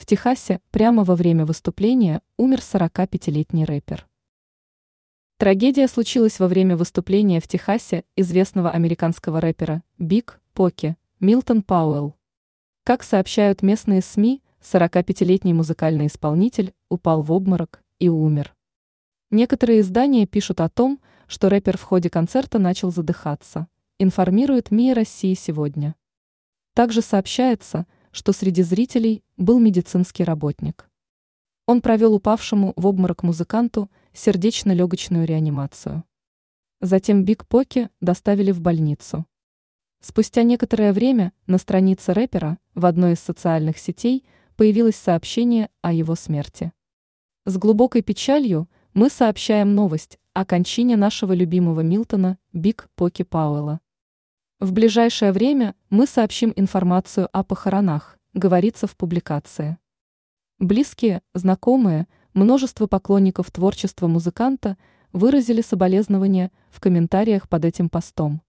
В Техасе прямо во время выступления умер 45-летний рэпер. Трагедия случилась во время выступления в Техасе известного американского рэпера Биг Поки Милтон Пауэлл. Как сообщают местные СМИ, 45-летний музыкальный исполнитель упал в обморок и умер. Некоторые издания пишут о том, что рэпер в ходе концерта начал задыхаться, информирует МИА России сегодня. Также сообщается, что среди зрителей был медицинский работник. Он провел упавшему в обморок музыканту сердечно-легочную реанимацию. Затем Биг Поки доставили в больницу. Спустя некоторое время на странице рэпера в одной из социальных сетей появилось сообщение о его смерти. С глубокой печалью мы сообщаем новость о кончине нашего любимого Милтона Биг Поки Пауэлла. В ближайшее время мы сообщим информацию о похоронах, говорится в публикации. Близкие, знакомые, множество поклонников творчества музыканта выразили соболезнования в комментариях под этим постом.